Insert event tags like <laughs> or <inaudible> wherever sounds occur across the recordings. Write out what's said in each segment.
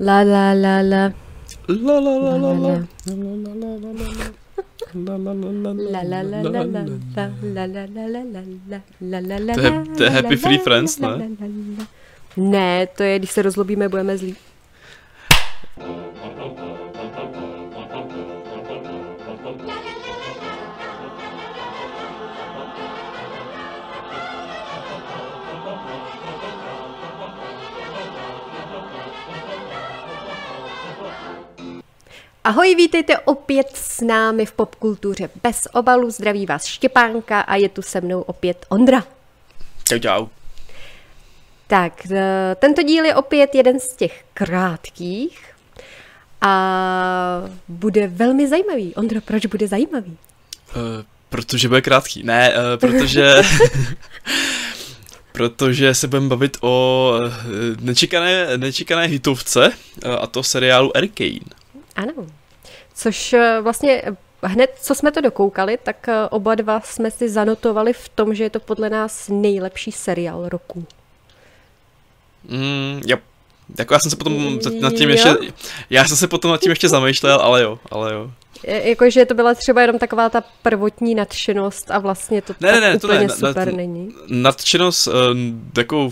La la la la. La la la la la. La la la la la. to je Happy Free Friends, ne? Ne, to je, když se rozlobíme, budeme zlí. Ahoj, vítejte opět s námi v popkultuře bez obalu. Zdraví vás Štěpánka a je tu se mnou opět Ondra. Čau, čau. Tak, eh, tento díl je opět jeden z těch krátkých a bude velmi zajímavý. Ondra, proč bude zajímavý? Uh, protože bude krátký. Ne, uh, protože... <laughs> protože se budeme bavit o nečekané, nečekané hitovce, a to seriálu Arcane. Ano. Což eh, vlastně eh, hned, co jsme to dokoukali, tak eh, oba dva jsme si zanotovali v tom, že je to podle nás nejlepší seriál roku. Mm, jo. Jako já jsem se potom za- nad tím Jo? ještě, já jsem se potom nad tím ještě zamýšlel, ale jo, ale jo. Jakože to byla třeba jenom taková ta prvotní nadšenost a vlastně to Ne, tak ne, ne, to úplně ne, super na- není. Nadšenost uh, jako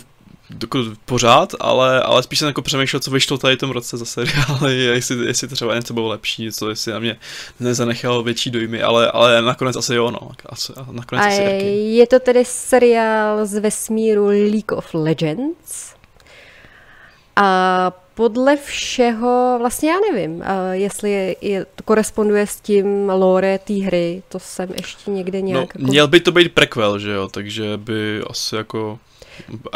pořád, ale, ale spíš jsem jako přemýšlel, co vyšlo tady v tom roce za seriály, <laughs> jestli, jestli třeba něco bylo lepší, něco, jestli na mě nezanechalo větší dojmy, ale, ale nakonec asi jo, no. Asi, nakonec A asi je to tedy seriál z vesmíru League of Legends. A podle všeho, vlastně já nevím, jestli je, je, to koresponduje s tím lore té hry, to jsem ještě někde nějak... No, jako... měl by to být prequel, že jo, takže by asi jako...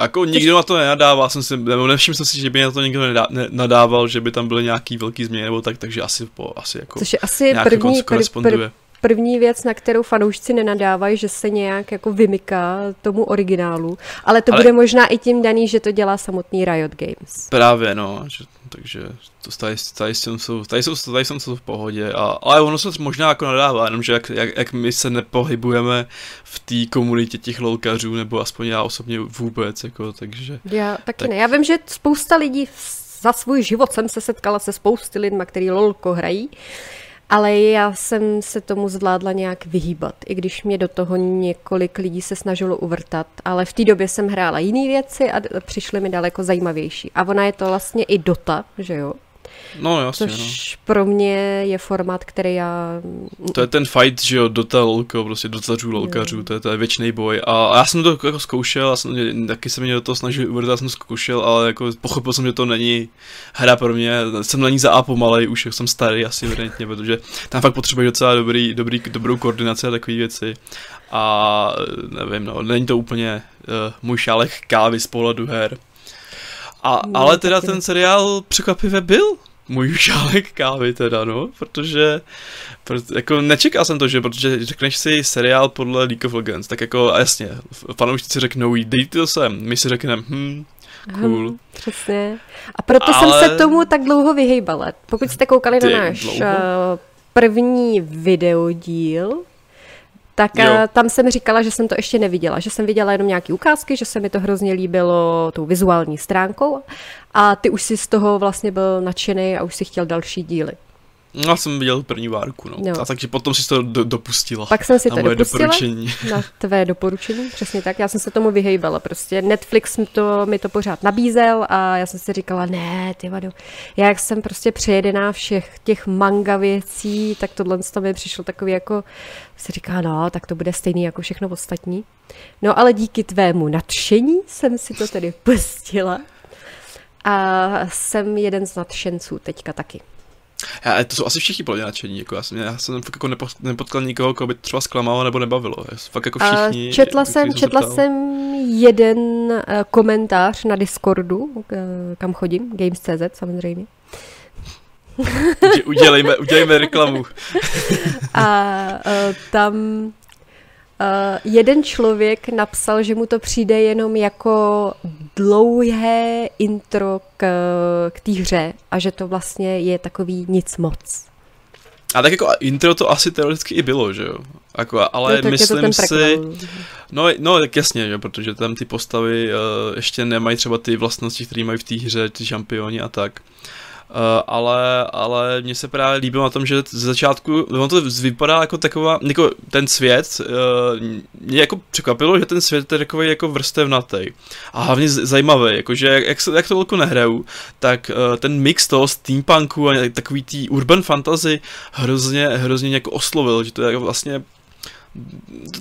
Jako nikdo na to nenadává, jsem si, nebo nevšiml jsem si, že by na to nikdo nedá, ne, nadával, že by tam byly nějaký velký změny nebo tak, takže asi, po, asi jako Což je asi první, pr, pr, koresponduje. První věc, na kterou fanoušci nenadávají, že se nějak jako vymyká tomu originálu. Ale to Ale- bude možná i tím daný, že to dělá samotný Riot Games. Právě, no, že, takže to tady, tady, jsem jsou, tady, jsou, tady jsem jsou v pohodě, a, ale ono se možná jako nadává, jenomže jak, jak, jak my se nepohybujeme v té komunitě těch lolkařů, nebo aspoň já osobně vůbec, jako, takže... Já taky Tak- ne. Já vím, že spousta lidí za svůj život jsem se setkala se spousty lidma, který lolko hrají, ale já jsem se tomu zvládla nějak vyhýbat, i když mě do toho několik lidí se snažilo uvrtat, ale v té době jsem hrála jiné věci a přišly mi daleko zajímavější. A ona je to vlastně i Dota, že jo? No jasně, no. Což pro mě je formát, který já... To je ten fight, že jo, Dota lolko, prostě dotařů lolkařů, to je, to je věčný boj. A, a já jsem to jako zkoušel, já jsem, taky se mě do toho snažil uvrtat, jsem to zkoušel, ale jako pochopil jsem, že to není hra pro mě. Jsem na ní za A pomalej, už jsem starý asi evidentně, protože tam fakt potřebuje docela dobrý, dobrý, dobrou koordinaci a takové věci. A nevím, no, není to úplně uh, můj šálek kávy z pohledu her. A, No, ale teda ten seriál překvapivě byl můj šálek kávy teda, no, protože proto, jako nečekal jsem to, že protože řekneš si seriál podle League of Legends, tak jako a jasně, fanoušci si řeknou, dejte to sem, my si řekneme, hm, cool. Hm, přesně. A proto Ale- jsem se tomu tak dlouho vyhejbala. Pokud jste koukali Ty, na náš dlouho? eh, první videodíl, tak Jo. eh, tam jsem říkala, že jsem to ještě neviděla, že jsem viděla jenom nějaké ukázky, že se mi to hrozně líbilo tou vizuální stránkou a ty už si z toho vlastně byl nadšený a už si chtěl další díly. No, já jsem viděl první várku, no. Jo. A takže potom si to do, dopustila. Pak jsem si na to moje dopustila doporučení. na <laughs> tvé doporučení, přesně tak. Já jsem se tomu vyhejbala prostě. Netflix mi to, mi to pořád nabízel a já jsem si říkala, ne, ty vado. Já jak jsem prostě přejedená všech těch manga věcí, tak tohle to mi přišlo takový jako, se říká, no, tak to bude stejný jako všechno ostatní. No ale díky tvému nadšení jsem si to tedy pustila. A jsem jeden z nadšenců teďka taky. Já, to jsou asi všichni plně nadšení, jako já jsem, já jsem fakt jako nepo, nepotkal nikoho, koho by třeba zklamalo nebo nebavilo. Já jsem fakt jako A všichni. četla který jsem, se četla jsem jeden eh, komentář na Discordu, eh, kam chodím, Games.cz samozřejmě. Udě- Udělejme, udělejme reklamu. <laughs> A uh, tam uh, jeden člověk napsal, že mu to přijde jenom jako dlouhé intro k, k té hře a že to vlastně je takový nic moc. A tak jako intro to asi teoreticky i bylo, že jo? Jako, ale no, myslím si, no, no tak jasně, že? protože tam ty postavy uh, ještě nemají třeba ty vlastnosti, které mají v té hře, ty šampioni a tak. Ale, ale mně se právě líbilo na tom, že z začátku, on to vypadá jako taková, jako ten svět, uh, mě jako překvapilo, že ten svět je takový jako vrstevnatý a hlavně zajímavý, jakože jak, jak, to velkou nehraju, tak uh, ten mix toho steampunku a takový tý urban fantasy hrozně, hrozně jako oslovil, že to je vlastně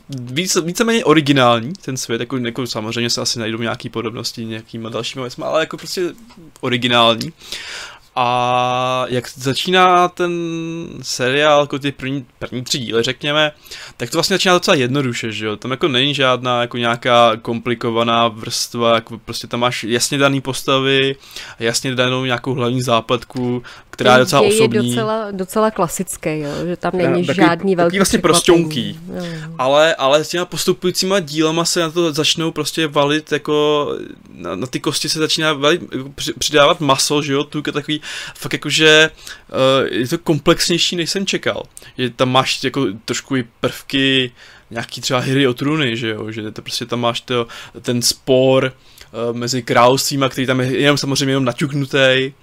více, víceméně originální ten svět, jako, jako samozřejmě se asi najdou nějaké podobnosti nějakýma dalšíma věcmi, ale jako prostě originální. A jak začíná ten seriál, jako ty první, první tři díly, řekněme, tak to vlastně začíná docela jednoduše, že jo? Tam jako není žádná jako nějaká komplikovaná vrstva, jako prostě tam máš jasně daný postavy, jasně danou nějakou hlavní zápletku, která je docela osobní. je docela, docela klasický, jo? že tam není takový, žádný velký vlastně prostěunký. Ale, ale s těma postupujícíma dílama se na to začnou prostě valit, jako na, na ty kosti se začíná valit, jako přidávat maso, že jo, tu takový, fakt jakože uh, je to komplexnější, než jsem čekal. Že tam máš jako trošku i prvky, nějaký třeba hry o trůny, že jo, že to prostě tam máš to, ten spor uh, mezi královstvíma, který tam je jenom samozřejmě jenom naťuknutý,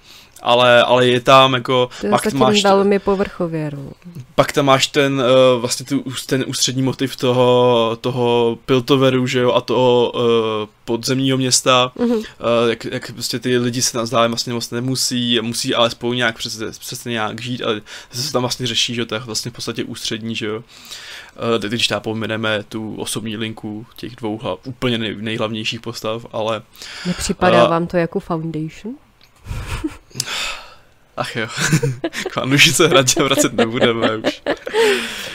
ale, ale je tam jako... To je pak máš velmi povrchově. No. Pak tam máš ten, uh, vlastně tu, ten ústřední motiv toho, toho Piltoveru, že jo, a toho uh, podzemního města, mm-hmm. uh, jak, jak prostě ty lidi se tam zdále vlastně moc nemusí, musí alespoň nějak přes, přesně nějak žít, ale se tam vlastně řeší, že to je vlastně v podstatě ústřední, že jo. Uh, když tam pomeneme tu osobní linku těch dvou hla, úplně nej, nejhlavnějších postav, ale... Nepřipadá uh, vám to jako Foundation? Ach jo, <laughs> k Vanuši se hradě vracet nebudeme už.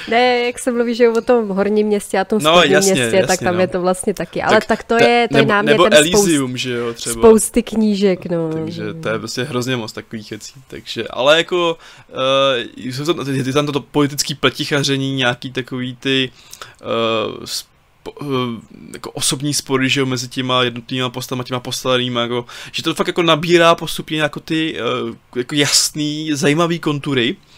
Ne, jak se mluví, že o tom horním městě a tom no, spodním jasně, městě, jasně, tak tam no. je to vlastně taky. Ale tak, tak to ta, je, to nebo, je námětem nebo Elysium, spoust, že jo, třeba. spousty knížek, no. Takže to je prostě hrozně moc takových věcí. Takže, ale jako, uh, je tam toto politické pletichaření, nějaký takový ty uh, Eh, jako osobní spory, že jo, mezi těma jednotlivými postavami, těma postavenýma, jako, že to fakt jako nabírá postupně jako ty uh, jako jasný, zajímavý kontury, Eh,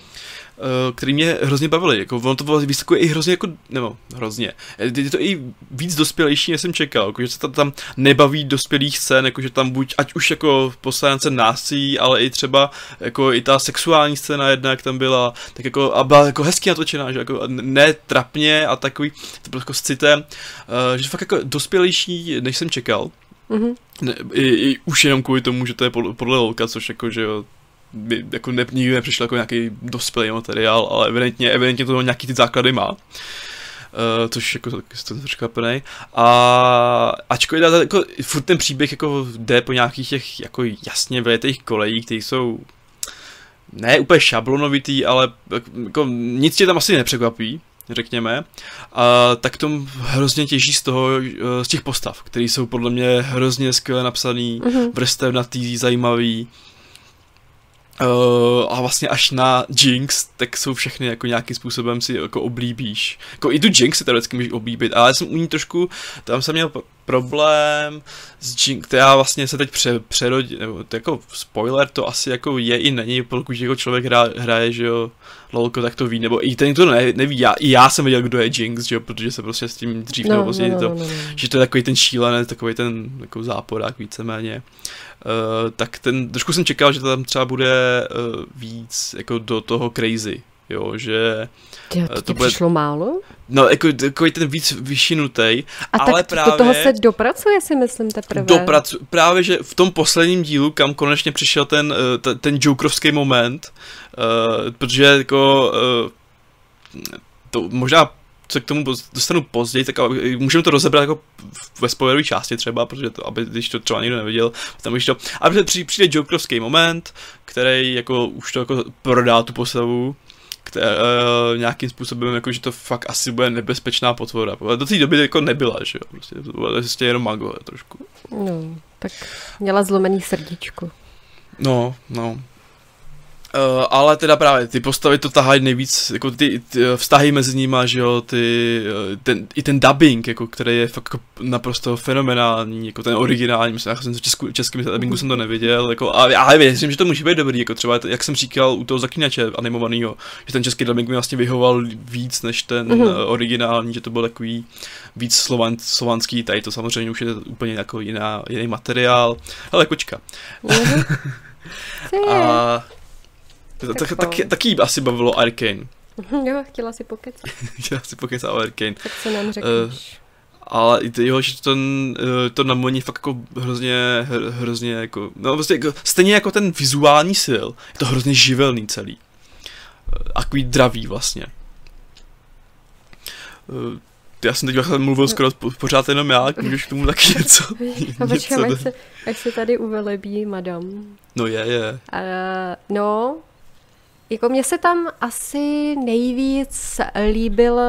který mě hrozně bavili. Jako, ono to vyskakuje i hrozně jako, nebo hrozně, je to i víc dospělejší, než jsem čekal, jako, že se tam nebaví dospělých scén, jako, že tam buď, ať už jako poslance násilí, ale i třeba jako i ta sexuální scéna jedna, jak tam byla, tak jako, a byla jako hezky natočená, že jako ne trapně a takový, to bylo jako s citem, uh, že fakt jako dospělejší, než jsem čekal. Mm-hmm. Ne, i, i, už jenom kvůli tomu, že to je podle, podle Lolka, což jako, že jo, by jako ne, nikdy nepřišel jako nějaký dospělý materiál, ale evidentně, evidentně to nějaký ty základy má. Uh, což jako jsem překvapený. A ačkoliv jako, furt ten příběh jako jde po nějakých těch jako jasně vyletých kolejích, které jsou ne úplně šablonovitý, ale jako, nic tě tam asi nepřekvapí, řekněme, a tak to hrozně těží z toho, eh, z těch postav, které jsou podle mě hrozně skvěle napsaný, mm-hmm. vrstevnatý, zajímavý, Uh, a vlastně až na Jinx, tak jsou všechny jako nějakým způsobem si jako oblíbíš. Jako i tu Jinx si teoreticky můžeš oblíbit, ale já jsem u ní trošku, tam jsem měl problém s Jinx, která vlastně se teď pře, přerodí, nebo to jako spoiler to asi jako je i není, pokud jako člověk hra, hraje, že jo, lolko, tak to ví, nebo i ten, kdo ne, neví, já, i já jsem věděl, kdo je Jinx, že jo, protože se prostě s tím dřív no, nebo později no, no, to, no, no, no. že to je takový ten šílenec, takový ten jako záporák víceméně. Uh, tak ten, trošku jsem čekal, že to tam třeba bude uh, víc jako do toho crazy, jo, že... Tě, to, to bude... přišlo málo? No, jako takový ten víc vyšinutý, ale tak právě... do toho se dopracuje, si myslím, teprve. Dopracu... Právě, že v tom posledním dílu, kam konečně přišel ten, ten, ten jokerovský moment, uh, protože jako... Uh, to možná se k tomu dostanu později, tak můžeme to rozebrat jako ve spoilerové části třeba, protože to, aby, když to třeba někdo neviděl, tam už to, a přijde Jokerovský moment, který jako už to jako prodá tu postavu, které, uh, nějakým způsobem, jako, že to fakt asi bude nebezpečná potvora. Do té doby jako nebyla, že jo, prostě to bylo prostě jenom magové trošku. No, tak měla zlomený srdíčko. No, no. Uh, ale teda právě ty postavy to tahají nejvíc, jako ty, ty vztahy mezi nimi, že jo, ty, eh, ten, i ten dubbing, jako, který je fakt jako naprosto fenomenální, jako ten originální, myslím, já jsem v česku, českém dubbingu jsem to neviděl, jako, a já věřím, že to může být dobrý, jako třeba, jak jsem říkal u toho zaklínače animovaného, že ten český dubbing mi vlastně vyhoval víc než ten mm-hmm. originální, že to byl takový víc slovan, slovanský, tady to samozřejmě už je úplně jako jiná, jiný materiál, ale kočka. Mm-hmm. <laughs> A tak, tak, taky, taky asi bavilo Arkane. <laughs> Jo, chtěla si pokecat. <laughs> chtěla si pokecat o Arkane. Tak se nám řekneš. Uh, ale jo, že to, to namoní fakt jako hrozně, hrozně jako, no vlastně jako, stejně jako ten vizuální styl, je to hrozně živelný celý. Takový dravý vlastně. Já jsem teď mluvil skoro pořád jenom já, můžeš k tomu taky <laughs> něco. A počkám, až se, až se tady uvelebí madam. No je, je. Uh, no, jako mně se tam asi nejvíc líbil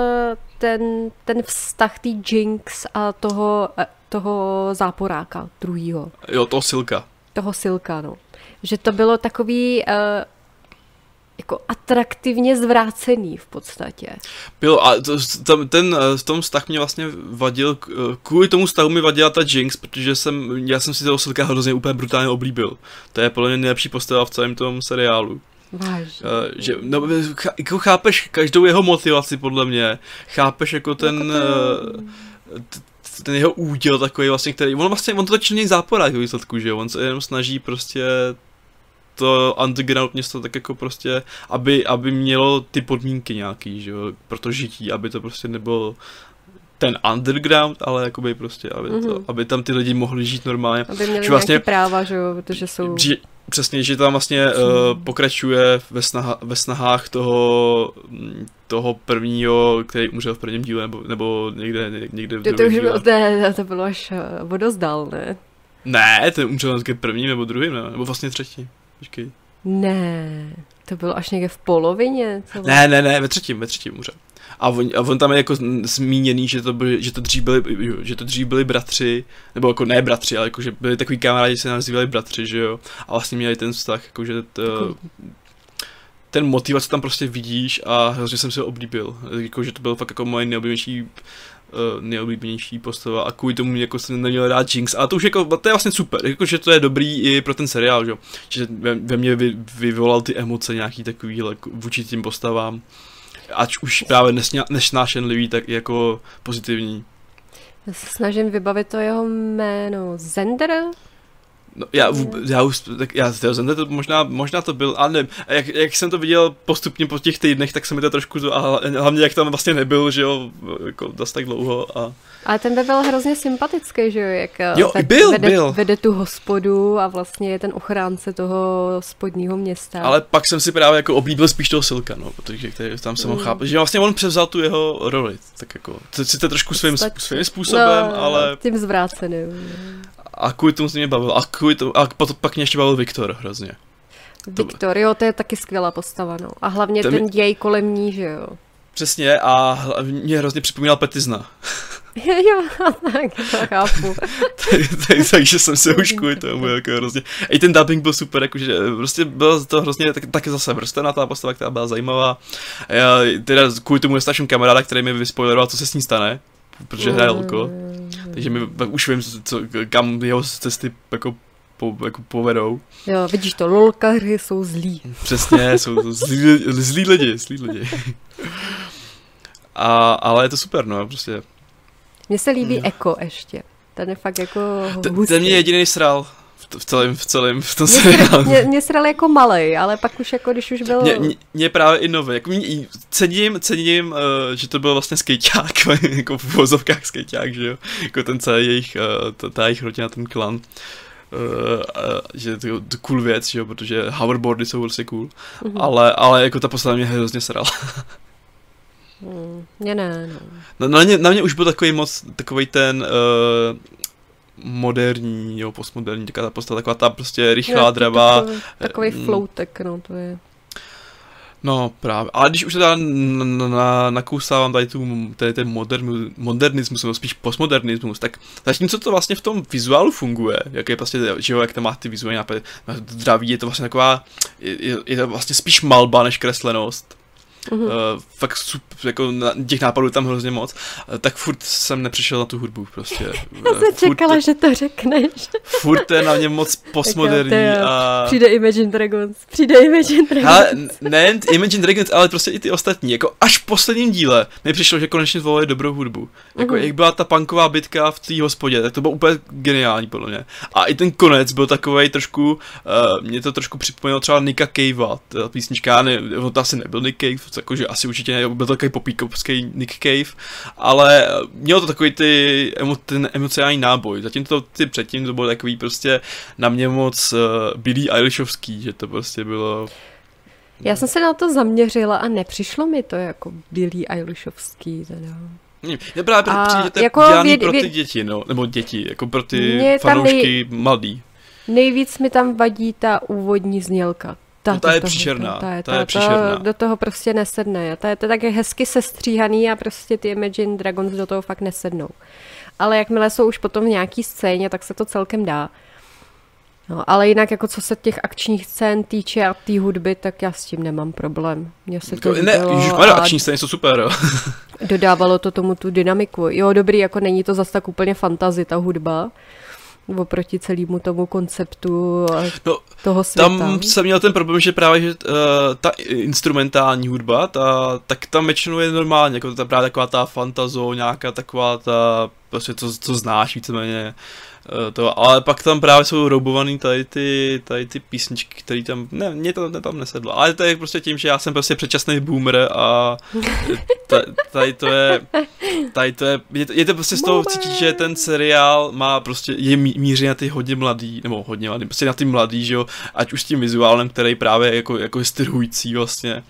ten, ten vztah té Jinx a toho, eh, toho záporáka druhýho. Jo, toho Silka. Toho Silka, no. Že to bylo takový uh, jako atraktivně zvrácený v podstatě. Bylo a to, tam, ten, v tom vztah mě vlastně vadil, kvůli tomu vztahu mi vadila ta Jinx, protože jsem, já jsem si toho Silka hrozně úplně brutálně oblíbil. To je podle mě nejlepší postava v celém tom seriálu. Vážně. Uh, že, no, jako chápeš každou jeho motivaci, podle mě. Chápeš jako ten... Uh, ten jeho úděl takový vlastně, který, on vlastně, on to totiž není záporák v výsledku, že jo, on se jenom snaží prostě to underground město tak jako prostě, aby, aby mělo ty podmínky nějaký, že jo, pro to žití, aby to prostě nebylo ten underground, ale jakoby prostě, aby, mm-hmm. to, mhm. aby tam ty lidi mohli žít normálně. Aby měli že vlastně, práva, že jo, protože jsou... Že, přesně, že tam vlastně uh, pokračuje ve, snaha, ve snahách toho, toho prvního, který umřel v prvním díle, nebo, nebo někde, někde v to, to už bylo, ne, to bylo až eh, vodozdal, ne? Ne, ten umřel v prvním nebo druhým, ne? nebo vlastně třetí. Počkej. Ne, to bylo až někde v polovině. Celé. Ne, ne, ne, ve třetím, ve třetím umřel. A on, a on tam je jako zmíněný, že to, byli, že to dřív byli, že to dřív byli bratři, nebo jako ne bratři, ale jako, že byli takový kamarádi, že se nazývali bratři, že jo. A vlastně měli ten vztah, jako, že to, ten motivace tam prostě vidíš a hrozně jsem ho oblíbil. Jako, že to byl fakt jako moje nejoblíbenější uh, nejoblíbenější postava a kvůli tomu jako jsem neměl rád Jinx. A to už jako, to je vlastně super, jako, že to je dobrý i pro ten seriál, že, že ve, ve mně vy, vyvolal ty emoce nějaký takový jako, vůči tím postavám. Ať už právě nesnášenlivý, tak i jako pozitivní. Já se snažím vybavit to jeho jméno. Zender? No, já, já už, tak já, já to možná, možná to byl, ale nevím, jak, jak, jsem to viděl postupně po těch týdnech, tak se mi to trošku, a hlavně jak tam vlastně nebyl, že jo, jako dost tak dlouho a... Ale ten by byl hrozně sympatický, že jo, jak jo, byl, vede, byl. vede tu hospodu a vlastně je ten ochránce toho spodního města. Ale pak jsem si právě jako oblíbil spíš toho Silka, no, protože který, tam jsem mm. ho chápal, že vlastně on převzal tu jeho roli, tak jako, to sice trošku svým, svým způsobem, no, ale... Tím zvráceným. A kvůli tomu se mě bavil. A, kvůli tomu, a pak mě ještě bavil Viktor hrozně. Viktor, jo, to je taky skvělá postava, no. A hlavně ten, ten děj kolem ní, že jo. Přesně, a mě hrozně připomínal Petizna. <laughs> jo, tak, to chápu. <laughs> tak, tak, takže jsem se už kvůli tomu <laughs> jako hrozně... I ten dubbing byl super, jakože prostě byl to hrozně tak, taky zase vrstená ta postava, která byla zajímavá. Já teda kvůli tomu nestačím kamaráda, který mi vyspoileroval, co se s ní stane, protože hraje Lko. Takže mi už vím, co, kam jeho cesty jako po, jako povedou. Jo, vidíš to, lolkaři jsou zlí. Přesně, jsou to zlí, zlí lidi, zlí lidi. A, ale je to super, no, prostě. Mně se líbí no. Eko ještě. Ten je fakt jako Ten, ten mě jediný sral v celém, v celém, v tom seriálu. Mě, mě sral jako malej, ale pak už jako, když už byl... Mě, mě, mě právě i nový, jako mě, cením, cením, uh, že to byl vlastně skejťák, <laughs> jako v vozovkách skejťák, že jo, jako ten celý jejich, uh, ta, ta jejich rodina, ten klan. Uh, uh, že to je cool věc, že jo, protože hoverboardy jsou vlastně cool, mm-hmm. ale, ale jako ta postava mě hrozně srala. mm, mě ne, no. Na, na, mě, na mě už byl takový moc, takový ten, uh, moderní, jo, postmoderní, taková ta postava, taková ta prostě rychlá, no, dravá. Takový, takový mm. floutek, no, to je. No právě, ale když už teda nakousávám tady, tu, tady ten modern, modernismus, nebo spíš postmodernismus, tak zatímco to vlastně v tom vizuálu funguje, jak je prostě, že jo, jak to má ty vizuální nápady, zdraví, je to vlastně taková, je, je to vlastně spíš malba než kreslenost, mm-hmm. uh, fakt super, jako na, těch nápadů tam hrozně moc, uh, tak furt jsem nepřišel na tu hudbu prostě. <laughs> Já jsem furt, čekala, že to řekneš. Furt je na mě moc <laughs> postmoderní a... Přijde Imagine Dragons, přijde Imagine Dragons. Ale ne Imagine Dragons, ale prostě i ty ostatní, jako až v posledním díle mi přišlo, že konečně zvolili dobrou hudbu. Jako mm-hmm. jak byla ta punková bitka v té hospodě, tak to bylo úplně geniální podle mě. A i ten konec byl takový trošku, uh, mě to trošku připomnělo třeba Nika Cavea, ta písnička, ne, to asi nebyl Nick Cave, jakože asi určitě ne, byl to takový popíkovský Nick Cave, ale mělo to takový ty, emo, ten emocionální náboj, zatím to ty předtím to bylo takový prostě na mě moc uh, Billy Eilishovský, že to prostě bylo... Já jsem se na to zaměřila a nepřišlo mi to jako Billy Eilishovský teda. Je právě a přijde, že to je jako věd, pro ty děti, no, nebo děti, jako pro ty fanoušky nej... mladý. Nejvíc mi tam vadí ta úvodní znělka. Ta, no ta je příšerná. Ta, je, ta, ta je příšerná. do toho prostě nesedne. Ta je to tak hezky sestříhaný a prostě ty Imagine Dragons do toho fakt nesednou. Ale jakmile jsou už potom v nějaký scéně, tak se to celkem dá. No, ale jinak, jako co se těch akčních scén týče a té hudby, tak já s tím nemám problém. Mně se to jako, Ne, ježišmarja, akční scény jsou super, jo. dodávalo to tomu tu dynamiku. Jo, dobrý, jako není to zas tak úplně fantazy, ta hudba, oproti celému tomu konceptu no, toho světa. Tam jsem měl ten problém, že právě že, uh, ta instrumentální hudba, ta, tak tam většinou je normálně, jako ta právě taková ta fantazo, nějaká taková ta, prostě to, co znáš víceméně, Eh, to, ale pak tam právě jsou roubovaný tady ty, tady ty písničky, které tam, ne, mě to ne, tam nesedlo, ale to je prostě tím, že já jsem prostě předčasný boomer a tady to je, tady to je, je to, je to prostě z toho cítit, že ten seriál má prostě, je míří na ty hodně mladý, nebo hodně mladý, prostě na ty mladý, že jo, ať už s tím vizuálem, který právě jako, jako je strhující vlastně,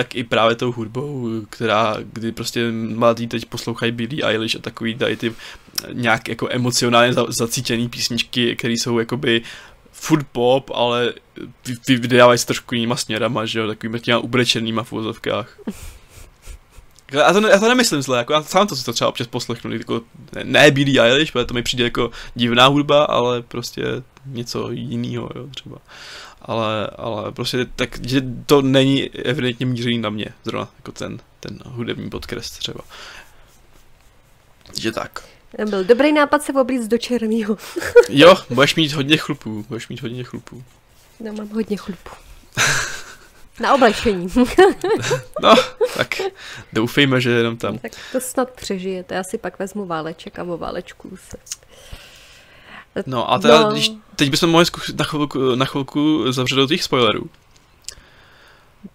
tak i právě tou hudbou, která, kdy prostě mladí teď poslouchají Billie Eilish a takový tady ty nějak jako emocionálně zacítěný písničky, které jsou jakoby food pop, ale vydávají se trošku jinýma směrama, že jo, takovými těma ubrečenýma v úvozovkách. Já to, ne, já to nemyslím zle, jako já sám to si to třeba občas poslechnu, jako, ne, ne Billie Eilish, protože to mi přijde jako divná hudba, ale prostě něco jiného, jo, třeba. Ale, ale prostě tak, že to není evidentně mířený na mě, zrovna, jako ten, ten hudební podkres třeba. Že tak. Byl dobrý nápad se oblíct do černého. <laughs> jo, budeš mít hodně chlupů, budeš mít hodně chlupů. No, mám hodně chlupů. Na oblečení. <laughs> no, tak doufejme, že jenom tam. Tak to snad přežijete. Já si pak vezmu váleček a o válečku se. No a teda, no. Když, teď bychom mohli na chvilku, na chvilku zavřet do těch spoilerů.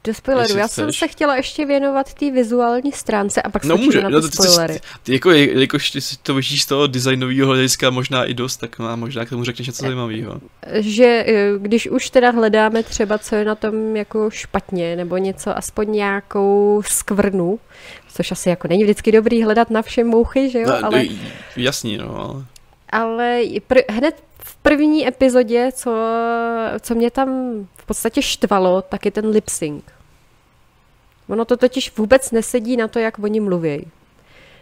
Do spoilerů. Já chceš. jsem se chtěla ještě věnovat té vizuální stránce a pak no, může. na ty no, spoilery. Ty, ty, jako, jakož ty si to vidíš z toho designového hlediska možná i dost, tak má, možná k tomu řekneš něco zajímavého. Že eh, když už teda hledáme třeba, co je na tom jako špatně, nebo něco, aspoň nějakou skvrnu, což asi jako není vždycky dobrý hledat na všem mouchy, že jo? No, ale... Jasný, no, ale... Ale pr- hned v první epizodě, co, co mě tam v podstatě štvalo, tak je ten lip sync. Ono to totiž vůbec nesedí na to, jak oni mluví.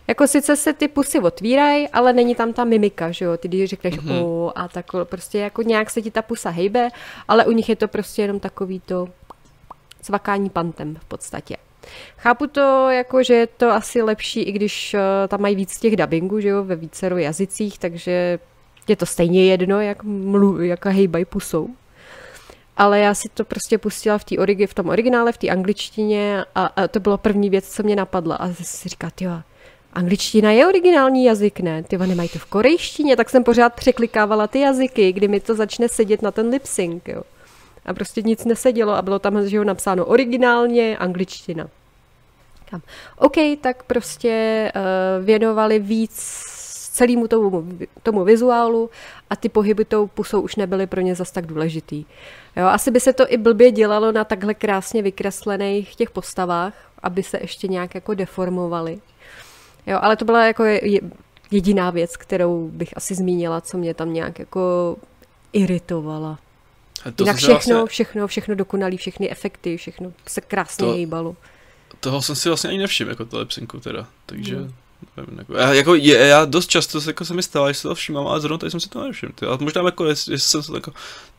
Jako sice se ty pusy otvírají, ale není tam ta mimika, že jo? Ty když řekneš mm-hmm. o a tak prostě jako nějak se ti ta pusa hejbe, ale u nich je to prostě jenom takový to cvakání pantem v podstatě. Chápu to, jako, že je to asi lepší, i když uh, tam mají víc těch dubbingů, že jo, ve vícero jazycích, takže je to stejně jedno, jak, mlu, jak hejbají pusou. Ale já si to prostě pustila v, origi, v tom originále, v té angličtině a, a to bylo první věc, co mě napadla. A si říká, jo, angličtina je originální jazyk, ne? Ty nemají to v korejštině, tak jsem pořád překlikávala ty jazyky, kdy mi to začne sedět na ten lip sync, jo. A prostě nic nesedělo a bylo tam, že jo, napsáno originálně angličtina. Kam. OK, tak prostě uh, věnovali víc celému tomu, tomu vizuálu a ty pohyby tou pusou už nebyly pro ně zas tak důležitý. Jo, asi by se to i blbě dělalo na takhle krásně vykreslených těch postavách, aby se ještě nějak jako deformovali. Jo, ale to byla jako jediná věc, kterou bych asi zmínila, co mě tam nějak jako iritovala. To Jinak všechno, vlastně... všechno, všechno dokonalý, všechny efekty, všechno se krásně to, hýbalo. Toho jsem si vlastně ani nevšiml, jako to lepsinku teda, takže... Hmm. Nevím, jako, já, jako je, já dost často se, jako se mi stalo, že se to všímám, ale zrovna tady jsem si to nevšiml. A možná jako, jestli, jsem se jako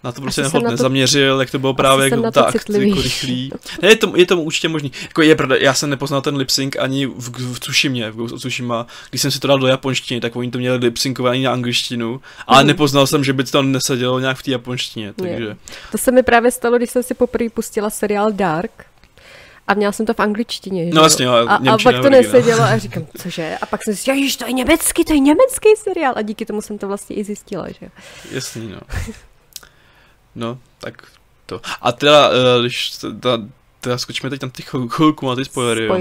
na to prostě nehodně na to- zaměřil, jak to bylo právě jako na to ta akce citlivý. jako rychlý. Ne, je to, je to určitě možný. Jako je pravda, já jsem nepoznal ten lip sync ani v, v Tsushimě, v Ghost of Tsushima, když jsem si to dal do japonštiny, tak oni to měli lip syncovaný na angličtinu, ale Mhm. nepoznal jsem, že by to tam nesedělo nějak v té japonštině, takže... To se mi právě stalo, když jsem si poprvé pustila seriál Dark. A měla jsem to v angličtině. že No jo? jasně, ale a, a pak to originál. nesedělo a říkám, cože? A pak jsem si říkala, to je německý, to je německý seriál. A díky tomu jsem to vlastně i zjistila, že jo. Jasný, no. No, tak to. A teda, eh, když teda, teda skočíme teď tam ty chvil- chvilku na ty spoilery, jo.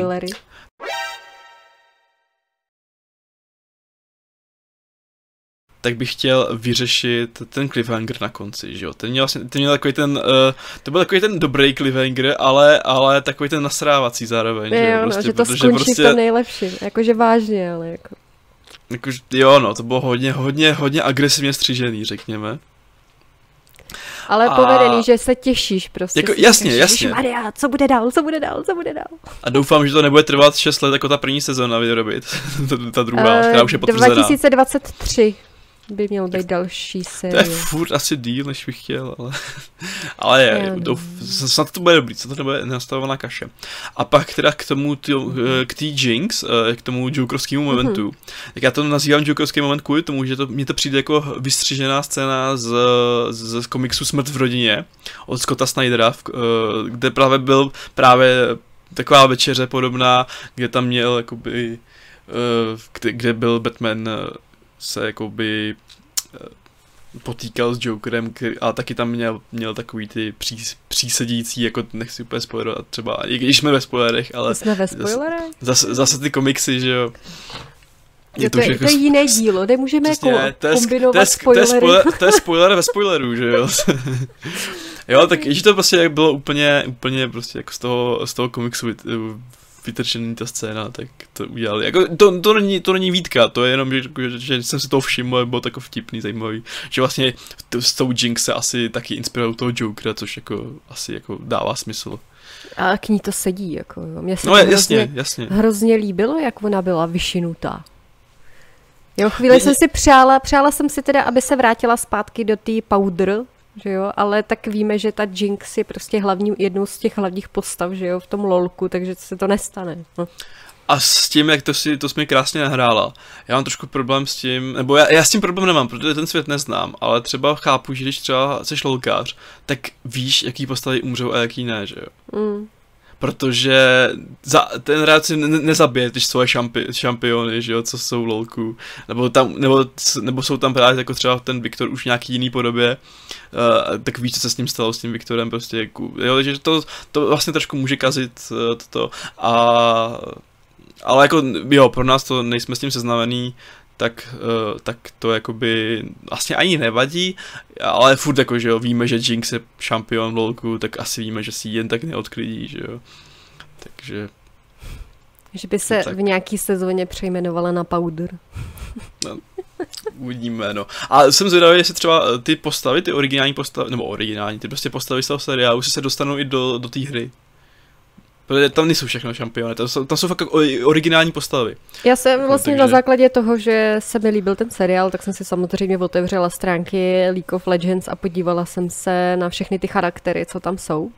Tak bych chtěl vyřešit ten cliffhanger na konci, že jo. Ten měl, vlastně, ten měl takový ten, uh, to byl takový ten dobrý cliffhanger, ale, ale takový ten nasrávací zároveň, že Jo, no, Prostě, že to skončí prostě, v tom nejlepším. Jakože vážně, ale jako. jako, jo, no, to bylo hodně, hodně, hodně agresivně střižený, řekněme. Ale A- povedený, že se těšíš prostě. Jako, jasně, říkáš, jasně. "Ježišmarja, co bude dál, co bude dál, co bude dál. A doufám, že to nebude trvat 6 let jako ta první sezóna vyrobit, <laughs> ta, ta druhá, Eh, která už je potvrzená. 2023 by měl být další To je série. furt asi díl, než bych chtěl, ale, ale je, no. douf, snad to bude dobrý, snad to nebude nastavovaná kaše. A pak teda k tomu, tý- eh, k té Jinx, eh, k tomu jokerskému momentu, tak já to nazývám jokerský moment kvůli tomu, že to, mně to přijde jako vystřižená scéna z, z, z komiksu Smrt v rodině od Scotta Snydera, v, eh, kde právě byl právě taková večeře podobná, kde tam měl jakoby, kde, byl Batman se jakoby eh, potýkal s Jokerem a taky tam měl, měl takový ty pří, přísedící, jako nechci úplně spoilerovat třeba, i když jsme ve spoilerech, ale To jsme ve spoilerech? zase, zase ty komiksy, že jo. Je to, je, to je jiné dílo, nemůžeme Přesně, jako to je, kombinovat to je, sk- to je, spoilery. spoiler, to je spoiler ve spoileru, že jo. <laughs> jo, tak že to prostě bylo úplně, úplně prostě jako z toho, z toho komiksu vytrčený ta scéna, tak to udělali. Jako, to, to, není, to není výtka, to je jenom, že, že, že jsem si toho všiml, bylo to jako vtipný, zajímavý, že vlastně t- s tou Jinx se asi taky inspiroval toho Jokera, což jako asi jako dává smysl. A k ní to sedí, jako jo. Mně se No to jasně, hrozně, jasně. hrozně líbilo, jak ona byla vyšinutá. Jo, chvíli jsem si přála, přála jsem si teda, aby se vrátila zpátky do té powder, že jo, ale tak víme, že ta Jinx je prostě hlavní, jednou z těch hlavních postav, že jo, v tom lolku, takže se to nestane. No. A s tím, jak to si, to jsi mi krásně nahrála, já mám trošku problém s tím, nebo já, já s tím problém nemám, protože ten svět neznám, ale třeba chápu, že když třeba jsi lolkář, tak víš, jaký postavy umřou a jaký ne, že jo. Mm. Protože za, ten rád si ne, nezabije ty svoje šampi, šampiony, že jo, co jsou lolku, nebo, tam, nebo, nebo jsou tam právě jako třeba ten Viktor už v nějaký jiný podobě, uh, tak víš, co se s ním stalo, s tím Viktorem, prostě, jako, jo, že to, to vlastně trošku může kazit uh, toto, a ale jako, jo, pro nás to nejsme s tím seznámení, tak, uh, tak to jakoby vlastně ani nevadí, ale furt jako, že jo, víme, že Jinx je šampion v LoLku, tak asi víme, že si jen tak neodklidí, že jo. Takže, Že by se Tak. v nějaký sezóně přejmenovala na powder. uvidíme, no. A jsem zvědavý, jestli třeba eh, ty postavy, ty originální postavy, nebo originální, ty prostě postavy z toho seriálu, se dostanou i do, do té hry. Protože tam nejsou všechno šampiony, tam jsou, tam jsou fakt jako originální postavy. Já jsem vlastně takže- na základě toho, že se mi líbil ten seriál, tak jsem si samozřejmě otevřela stránky League of Legends a podívala jsem se na všechny ty charaktery, co tam jsou.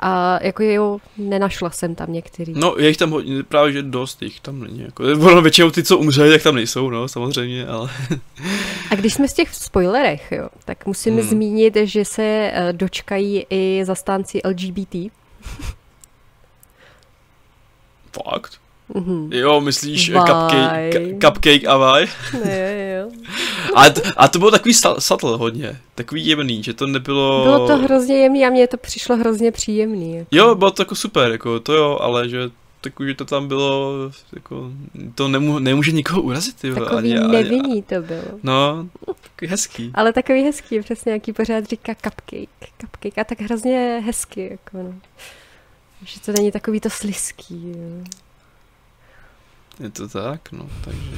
A jako jo, nenašla jsem tam některý. No, je jich tam hodně, právě že dost jich tam není. Jako, <laughs> ono většinou ty, co umřeli, tak tam nejsou, no, samozřejmě, ale... A když jsme v těch spoilerech, jo, tak musím Hmm. hmm. zmínit, že se eh, dočkají i zastánci LGBT. Fakt? Mhm. Jo, myslíš Vaj. cupcake, ka- cupcake a vaj? <laughs> Ne, jo. A, t- a to bylo takový sa- subtle hodně, takový jemný, že to nebylo... Bylo to hrozně jemný a mně to přišlo hrozně příjemný. Jako. Jo, bylo to jako super, jako to jo, ale že takový, že to tam bylo, jako, to nemů- nemůže nikoho urazit, ty Takový ani- ani- nevinný to bylo. No, takový hezký. Ale takový hezký, přesně jaký pořád říká cupcake. Cupcake a tak hrozně hezky, jako no. Že to není takový to sliský. Jo. Je to tak, no, takže...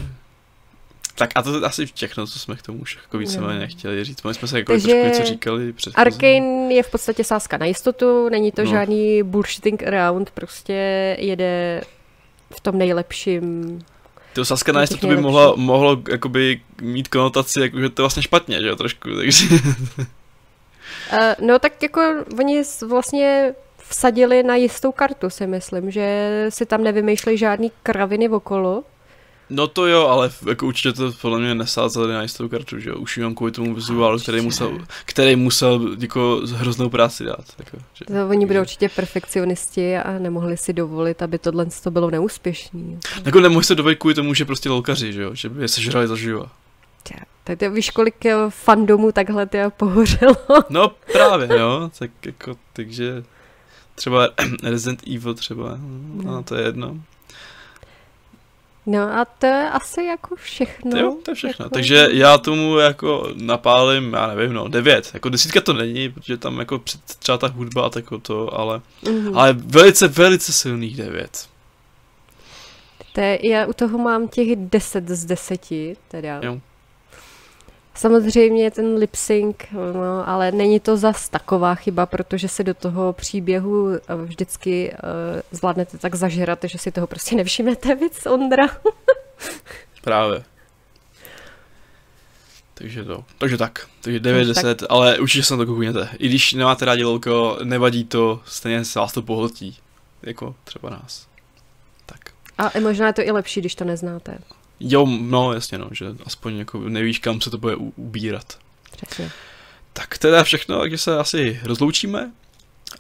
Tak a to je asi všechno, co jsme k tomu už jako víceméně chtěli říct. My jsme se jako Takže trošku něco říkali před Arkane je v podstatě sázka na jistotu, není to No. žádný bullshitting around, prostě jede v tom nejlepším To Saska na to by mohla, mohlo jakoby mít konotaci, jako, že to je vlastně špatně, že jo, trošku, takže... uh, no tak jako oni vlastně vsadili na jistou kartu, si myslím, že si tam nevymýšleli žádný kraviny okolo, No to jo, ale jako určitě to podle mě nesázeli na jistou kartu, že jo, už jenom kvůli tomu vizuálu, který musel, který musel jako hroznou práci dát. Jako, že, to oni budou určitě perfekcionisti a nemohli si dovolit, aby tohle to bylo neúspěšný. Jako nemohli se dovolit kvůli tomu, že prostě lolkaři, že jo, že by je sežrali zaživa. Tak ty víš, kolik eh, fandomů takhle ty pohořelo. No právě, jo, tak jako, takže třeba <clears throat> Resident Evil třeba, no, no to je jedno. No a to je asi jako všechno. Jo, to je všechno. Jako... Takže já tomu jako napálím, já nevím, no, devět. Jako desítka to není, protože tam jako třeba ta hudba a tako to, ale, mm-hmm. ale velice, velice silných devět. To je, já u toho mám těch deset z deseti, teda. Jo. Samozřejmě ten lip sync, no, ale není to zas taková chyba, protože se do toho příběhu eh, vždycky uh, zvládnete tak zažerat, že si toho prostě nevšimnete víc, Ondra. <laughs> Právě. Takže to. Takže tak. Takže 9, 10, ale určitě se na to koukněte. I když nemáte rádi lolko, nevadí to, stejně se vás to pohltí. Jako třeba nás. Tak. A možná je to i lepší, když to neznáte. Jo, no jasně no, že aspoň jako nevíš, kam se to bude ubírat. Přesně. Tak teda všechno, takže se asi rozloučíme.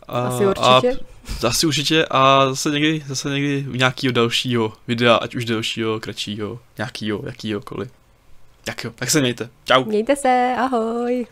A, asi určitě. A, asi určitě a zase někdy, zase někdy u nějakého dalšího videa, ať už dalšího, kratšího, nějakýho, jakýhokoliv. Tak jo, tak se mějte. Čau. Mějte se, ahoj.